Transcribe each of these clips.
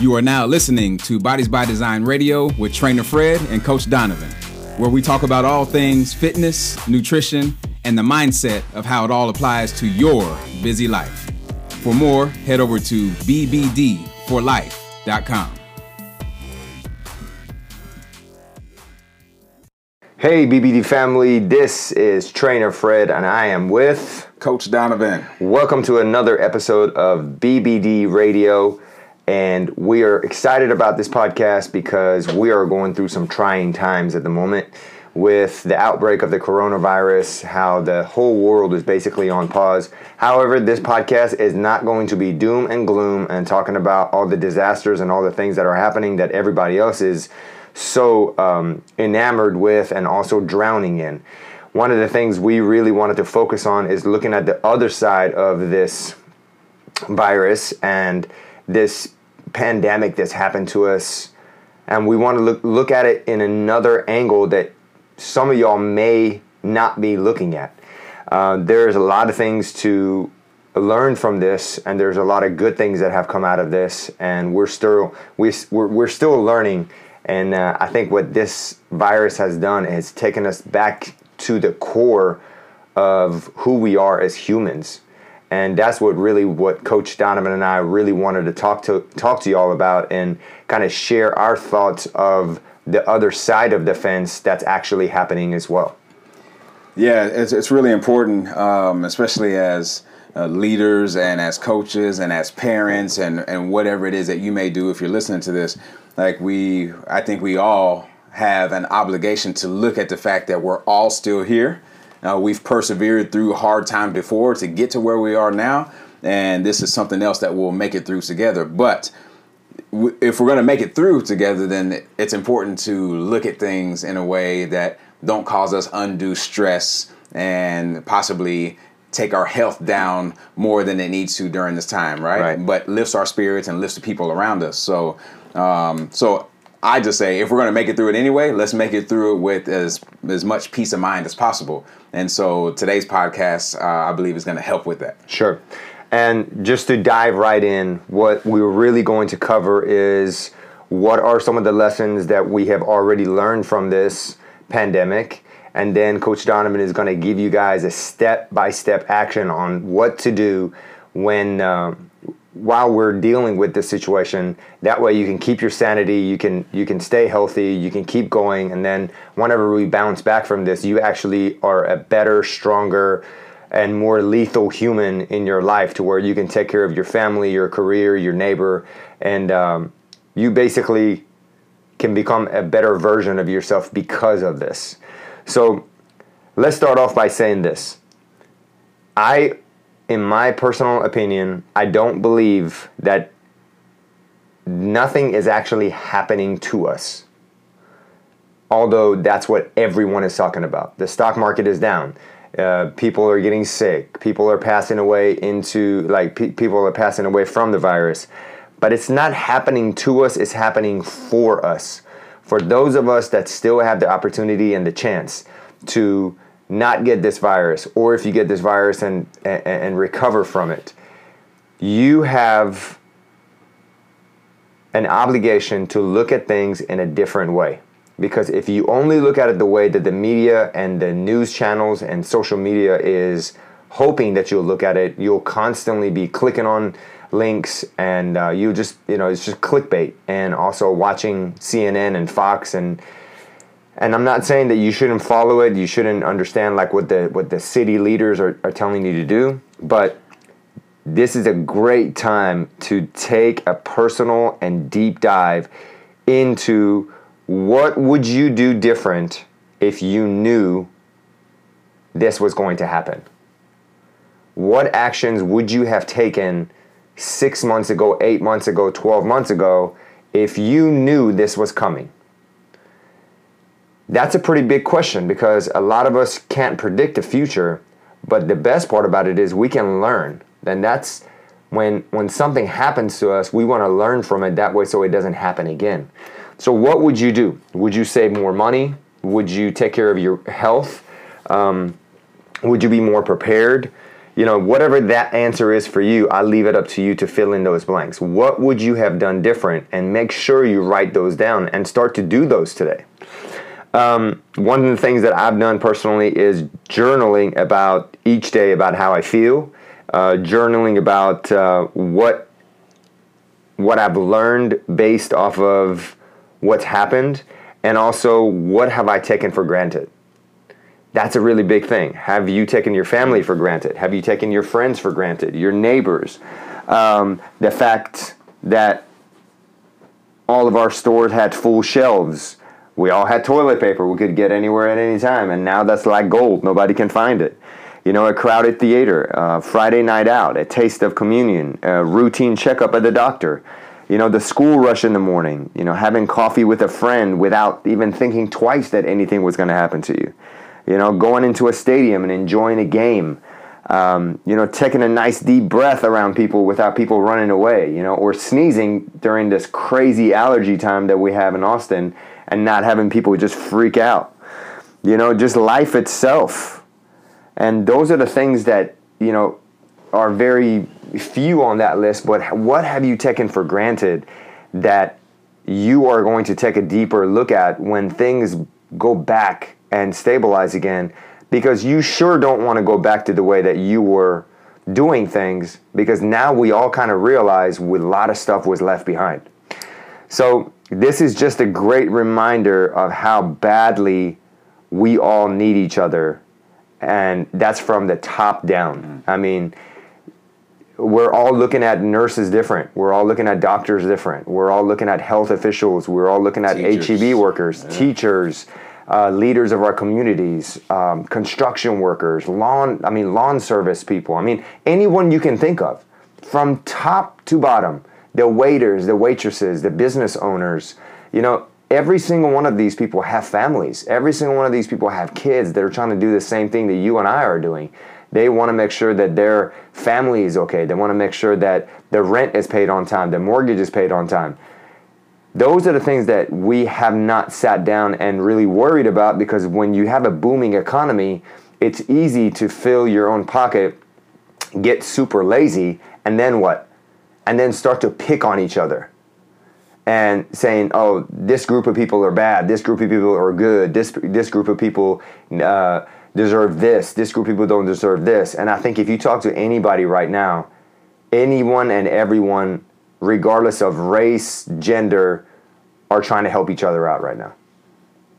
You are now listening to Bodies by Design Radio with Trainer Fred and Coach Donovan, where we talk about all things fitness, nutrition, and the mindset of how it all applies to your busy life. For more, head over to bbdforlife.com. Hey, BBD family, this is Trainer Fred, and I am with Coach Donovan. Welcome to another episode of BBD Radio. And we are excited about this podcast because we are going through some trying times at the moment with the outbreak of the coronavirus, how the whole world is basically on pause. However, this podcast is not going to be doom and gloom and talking about all the disasters and all the things that are happening that everybody else is so um, enamored with and also drowning in. One of the things we really wanted to focus on is looking at the other side of this virus and this pandemic that's happened to us and we want to look look at it in another angle that some of y'all may not be looking at. Uh, there's a lot of things to learn from this, and there's a lot of good things that have come out of this, and we're still we, we're, we're still learning. And uh, I think what this virus has done is taken us back to the core of who we are as humans and that's what really what coach donovan and i really wanted to talk to talk to y'all about and kind of share our thoughts of the other side of the fence that's actually happening as well. Yeah it's, it's really important um, especially as uh, leaders and as coaches and as parents and, and whatever it is that you may do if you're listening to this like we i think we all have an obligation to look at the fact that we're all still here uh, we've persevered through hard times before to get to where we are now, and this is something else that we'll make it through together. But if we're going to make it through together, then it's important to look at things in a way that don't cause us undue stress and possibly take our health down more than it needs to during this time, right? right. But lifts our spirits and lifts the people around us. So, um, so I just say if we're going to make it through it anyway, let's make it through it with as as much peace of mind as possible. And so today's podcast, uh, I believe, is going to help with that. Sure. And just to dive right in, what we're really going to cover is what are some of the lessons that we have already learned from this pandemic. And then Coach Donovan is going to give you guys a step by step action on what to do when uh, while we're dealing with this situation that way you can keep your sanity you can you can stay healthy you can keep going and then whenever we bounce back from this you actually are a better stronger and more lethal human in your life to where you can take care of your family your career your neighbor and um, you basically can become a better version of yourself because of this. So let's start off by saying this. I in my personal opinion, I don't believe that nothing is actually happening to us. Although that's what everyone is talking about. The stock market is down. Uh, people are getting sick. People are passing away into, like, pe- people are passing away from the virus. But it's not happening to us, it's happening for us. For those of us that still have the opportunity and the chance to not get this virus, or if you get this virus and, and, and recover from it, you have an obligation to look at things in a different way. Because if you only look at it the way that the media and the news channels and social media is hoping that you'll look at it, you'll constantly be clicking on links and uh, you just, you know, it's just clickbait. And also watching CNN and Fox and and I'm not saying that you shouldn't follow it, you shouldn't understand like what the what the city leaders are, are telling you to do, but this is a great time to take a personal and deep dive into what would you do different if you knew this was going to happen? What actions would you have taken six months ago, eight months ago, 12 months ago if you knew this was coming? That's a pretty big question because a lot of us can't predict the future, but the best part about it is we can learn. And that's when when something happens to us, we want to learn from it that way so it doesn't happen again. So what would you do? Would you save more money? Would you take care of your health? Um, would you be more prepared? you know, whatever that answer is for you, I leave it up to you to fill in those blanks. What would you have done different? And make sure you write those down and start to do those today. Um, one of the things that I've done personally is journaling about each day about how I feel, uh, journaling about uh, what what I've learned based off of what's happened, and also what have I taken for granted. That's a really big thing. Have you taken your family for granted? Have you taken your friends for granted? Your neighbors? Um, the fact that all of our stores had full shelves we all had toilet paper we could get anywhere at any time, and now that's like gold. Nobody can find it. You know, a crowded theater, uh, Friday night out, a taste of communion, a routine checkup at the doctor. You know, the school rush in the morning, you know, having coffee with a friend without even thinking twice that anything was going to happen to you. You know, going into a stadium and enjoying a game. Um, you know, taking a nice deep breath around people without people running away, you know, or sneezing during this crazy allergy time that we have in Austin and not having people just freak out. You know, just life itself. And those are the things that, you know, are very few on that list, but what have you taken for granted that you are going to take a deeper look at when things go back and stabilize again? Because you sure don't want to go back to the way that you were doing things because now we all kind of realize a lot of stuff was left behind. So this is just a great reminder of how badly we all need each other. And that's from the top down. Mm-hmm. I mean, we're all looking at nurses different. We're all looking at doctors different. We're all looking at health officials. We're all looking at teachers. HEB workers, yeah. teachers, uh, leaders of our communities, um, construction workers, lawn. I mean, lawn service people. I mean, anyone you can think of, from top to bottom the waiters, the waitresses, the business owners, you know, every single one of these people have families. Every single one of these people have kids that are trying to do the same thing that you and I are doing. They want to make sure that their family is okay. They want to make sure that the rent is paid on time, the mortgage is paid on time. Those are the things that we have not sat down and really worried about because when you have a booming economy, it's easy to fill your own pocket, get super lazy, and then what? And then start to pick on each other and saying, "Oh, this group of people are bad. This group of people are good. This this group of people uh, deserve this. This group of people don't deserve this." And I think if you talk to anybody right now, anyone and everyone, regardless of race, gender, are trying to help each other out right now.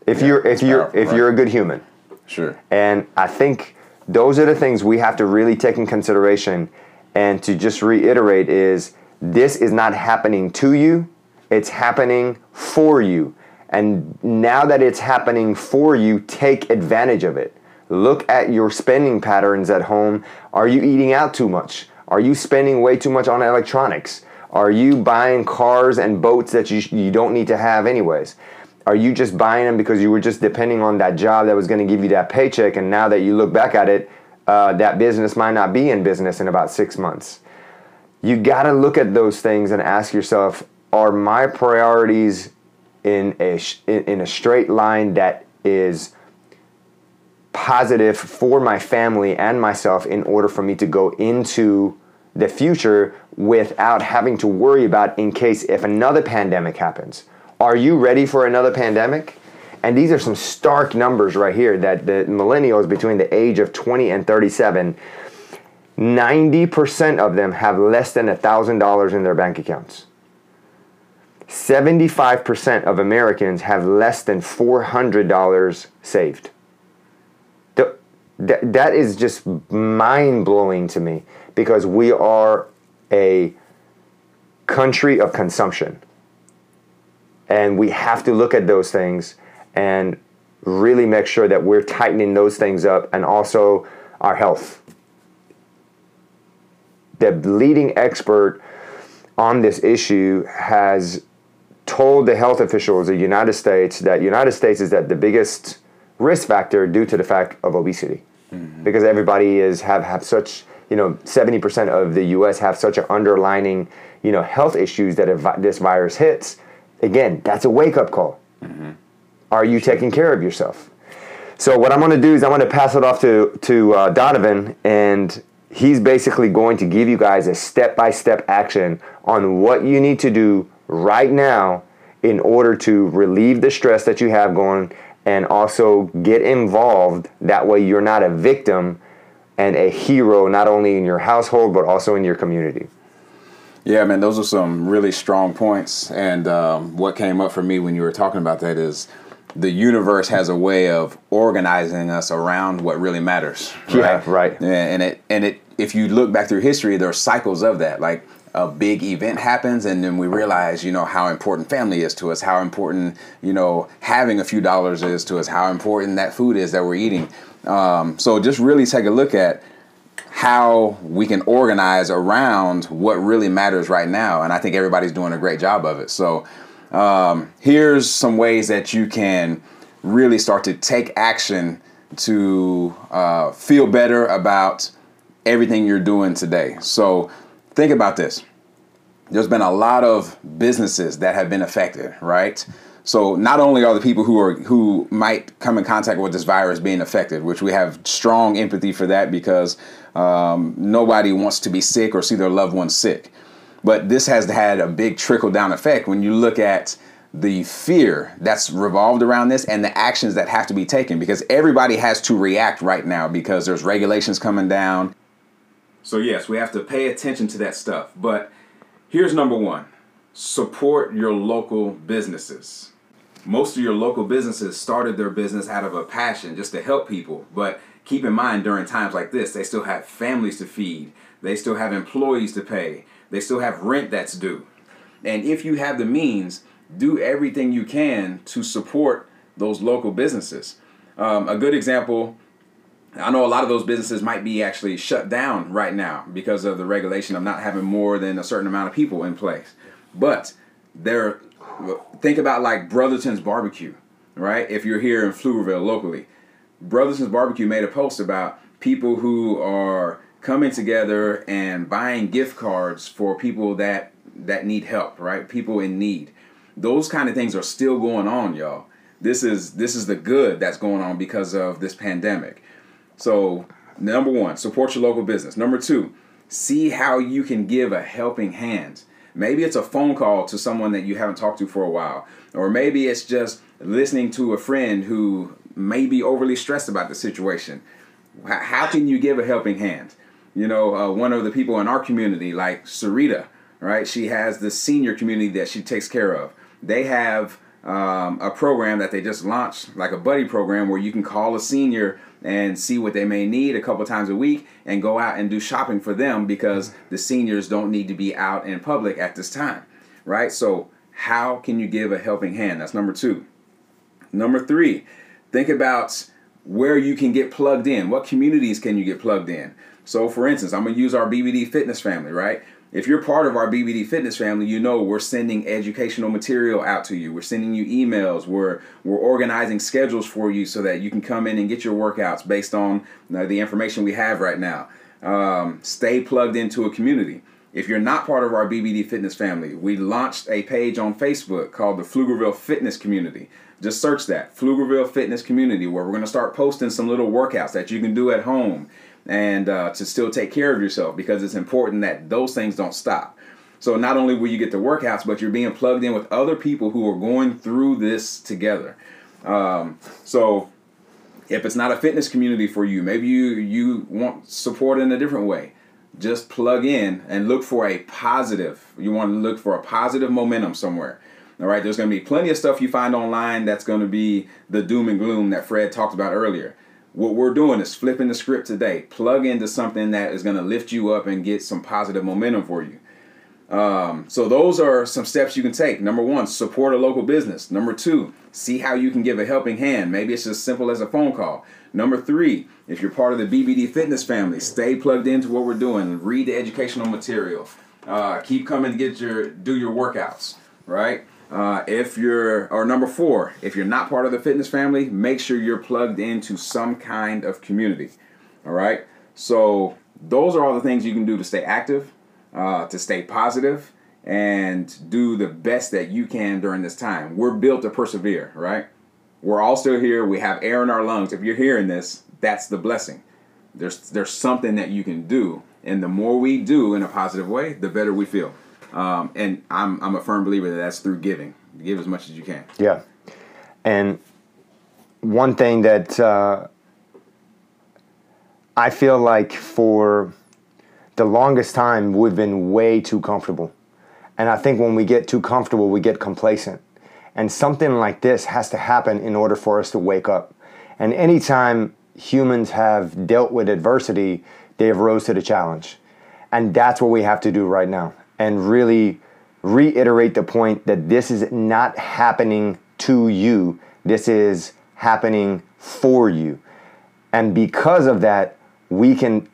If yeah, you're if you're powerful, if right? you're a good human, sure. And I think those are the things we have to really take in consideration and to just reiterate is this is not happening to you, it's happening for you. And now that it's happening for you, take advantage of it. Look at your spending patterns at home. Are you eating out too much? Are you spending way too much on electronics? Are you buying cars and boats that you, you don't need to have, anyways? Are you just buying them because you were just depending on that job that was going to give you that paycheck, and now that you look back at it, uh, that business might not be in business in about six months. You got to look at those things and ask yourself: Are my priorities in a in a straight line that is positive for my family and myself in order for me to go into the future without having to worry about in case if another pandemic happens. Are you ready for another pandemic? And these are some stark numbers right here that the millennials between the age of 20 and 37, 90% of them have less than $1,000 in their bank accounts. 75% of Americans have less than $400 saved. That That is just mind blowing to me because we are a country of consumption. And we have to look at those things and really make sure that we're tightening those things up and also our health. The leading expert on this issue has told the health officials of the United States that United States is at the biggest risk factor due to the fact of obesity. Mm-hmm. Because everybody is have, have such, you know, 70% of the US have such an underlining, you know, health issues that if this virus hits, again, that's a wake up call. Mm-hmm. Are you taking care of yourself? So what I'm going to do is I'm going to pass it off to to uh, Donovan, and he's basically going to give you guys a step by step action on what you need to do right now in order to relieve the stress that you have going and also get involved. That way, you're not a victim and a hero, not only in your household, but also in your community. Yeah, man, those are some really strong points. And um, what came up for me when you were talking about that is the universe has a way of organizing us around what really matters. Right? Yeah, right. And it and it if you look back through history, there are cycles of that. Like a big event happens, and then we realize, you know, how important family is to us, how important, you know, having a few dollars is to us, how important that food is that we're eating. Um, so just really take a look at how we can organize around what really matters right now. And I think everybody's doing a great job of it. So um, here's some ways that you can really start to take action to uh, feel better about everything you're doing today. So think about this. There's been a lot of businesses that have been affected, right? So not only are the people who are who might come in contact with this virus being affected, which we have strong empathy for that because um, nobody wants to be sick or see their loved ones sick. But this has had a big trickle down effect when you look at the fear that's revolved around this and the actions that have to be taken because everybody has to react right now because there's regulations coming down. So, yes, we have to pay attention to that stuff. But here's number one support your local businesses most of your local businesses started their business out of a passion just to help people. But keep in mind, during times like this, they still have families to feed, they still have employees to pay, they still have rent that's due. And if you have the means, do everything you can to support those local businesses. Um, a good example I know a lot of those businesses might be actually shut down right now because of the regulation of not having more than a certain amount of people in place. But there think about like Brotherton's Barbecue, right? If you're here in Pflugerville locally, Brotherton's Barbecue made a post about people who are coming together and buying gift cards for people that that need help, right? People in need. Those kind of things are still going on, y'all. This is this is the good that's going on because of this pandemic. So, number 1, support your local business. Number 2, see how you can give a helping hand Maybe it's a phone call to someone that you haven't talked to for a while. Or maybe it's just listening to a friend who may be overly stressed about the situation. How can you give a helping hand? You know, uh, one of the people in our community, like Sarita, right? She has the senior community that she takes care of. They have um, a program that they just launched, like a buddy program, where you can call a senior and see what they may need a couple times a week and go out and do shopping for them because the seniors don't need to be out in public at this time, right? So, how can you give a helping hand? That's number two. Number three, think about where you can get plugged in. What communities can you get plugged in? So, for instance, I'm gonna use our BBD fitness family, right? If you're part of our BBD Fitness family, you know we're sending educational material out to you. We're sending you emails. We're we're organizing schedules for you so that you can come in and get your workouts based on the information we have right now. Um, stay plugged into a community. If you're not part of our BBD Fitness family, we launched a page on Facebook called the Pflugerville Fitness Community. Just search that Pflugerville Fitness Community, where we're going to start posting some little workouts that you can do at home and uh, to still take care of yourself because it's important that those things don't stop. So not only will you get the workouts, but you're being plugged in with other people who are going through this together. Um, so if it's not a fitness community for you, maybe you you want support in a different way. Just plug in and look for a positive. You want to look for a positive momentum somewhere. All right, there's going to be plenty of stuff you find online that's going to be the doom and gloom that Fred talked about earlier. What we're doing is flipping the script today. Plug into something that is going to lift you up and get some positive momentum for you. Um, so those are some steps you can take. Number one, support a local business. Number two, see how you can give a helping hand. Maybe it's as simple as a phone call. Number three, if you're part of the BBD Fitness family, stay plugged into what we're doing. Read the educational material. Uh, keep coming to get your do your workouts. Right. Uh, if you're, or number four, if you're not part of the fitness family, make sure you're plugged into some kind of community. All right. So those are all the things you can do to stay active, uh, to stay positive, and do the best that you can during this time. We're built to persevere, right? We're all still here. We have air in our lungs. If you're hearing this, that's the blessing. there's there's something that you can do, and the more we do in a positive way, the better we feel. Um, and I'm I'm a firm believer that that's through giving. Give as much as you can. Yeah, and one thing that uh, I feel like for the longest time we've been way too comfortable, and I think when we get too comfortable, we get complacent. And something like this has to happen in order for us to wake up. And anytime humans have dealt with adversity, they have rose to the challenge. And that's what we have to do right now. And really reiterate the point that this is not happening to you. This is happening for you. And because of that, we can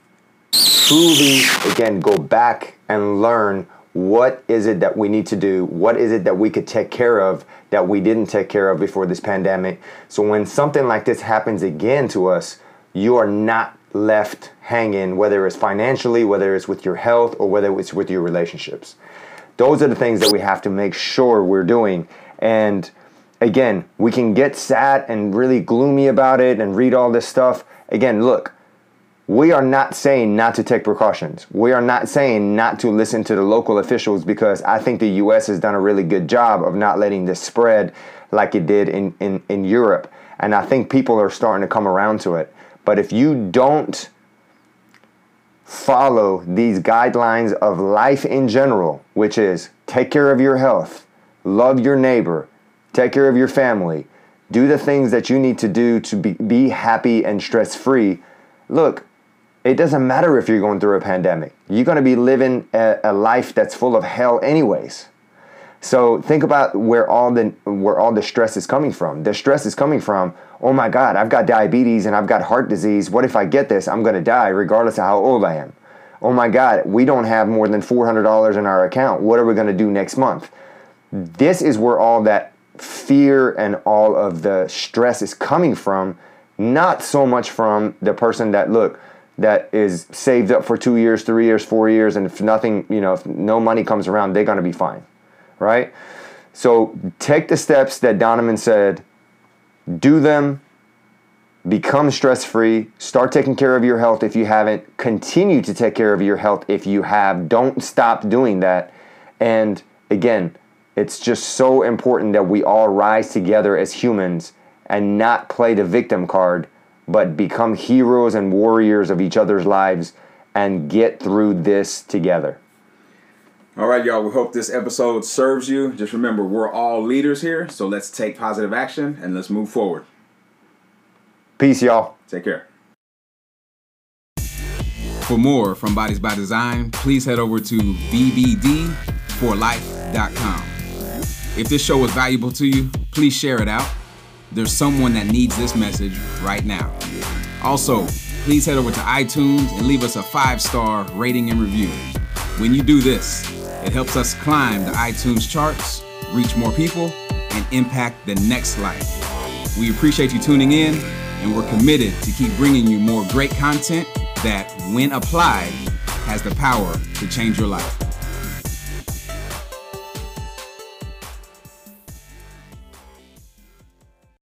truly, again, go back and learn what is it that we need to do? What is it that we could take care of that we didn't take care of before this pandemic? So when something like this happens again to us, you are not left hanging, whether it's financially, whether it's with your health, or whether it's with your relationships. Those are the things that we have to make sure we're doing. And again, we can get sad and really gloomy about it and read all this stuff. Again, look, we are not saying not to take precautions. We are not saying not to listen to the local officials because I think the US has done a really good job of not letting this spread like it did in, in, in Europe. And I think people are starting to come around to it. But if you don't follow these guidelines of life in general, which is take care of your health, love your neighbor, take care of your family, do the things that you need to do to be, be happy and stress free. Look, it doesn't matter if you're going through a pandemic. You're going to be living a, a life that's full of hell, anyways. So think about where all the where all the stress is coming from. The stress is coming from, oh my God, I've got diabetes and I've got heart disease. What if I get this? I'm going to die regardless of how old I am. Oh my God, we don't have more than $400 in our account. What are we going to do next month? This is where all that fear and all of the stress is coming from, not so much from the person that look that is saved up for two years, three years, four years, and if nothing, you know, if no money comes around, they're going to be fine right? So take the steps that Donovan said, do them, become stress free, start taking care of your health if you haven't, continue to take care of your health if you have. Don't stop doing that. And again, it's just so important that we all rise together as humans and not play the victim card, but become heroes and warriors of each other's lives and get through this together. All right, y'all. We hope this episode serves you. Just remember, we're all leaders here, so let's take positive action and let's move forward. Peace, y'all. Take care. For more from Bodies by Design, please head over to bbd4life.com. If this show was valuable to you, please share it out. There's someone that needs this message right now. Also, please head over to iTunes and leave us a five star rating and review. When you do this, it helps us climb the iTunes charts, reach more people, and impact the next life. We appreciate you tuning in, and we're committed to keep bringing you more great content that, when applied, has the power to change your life.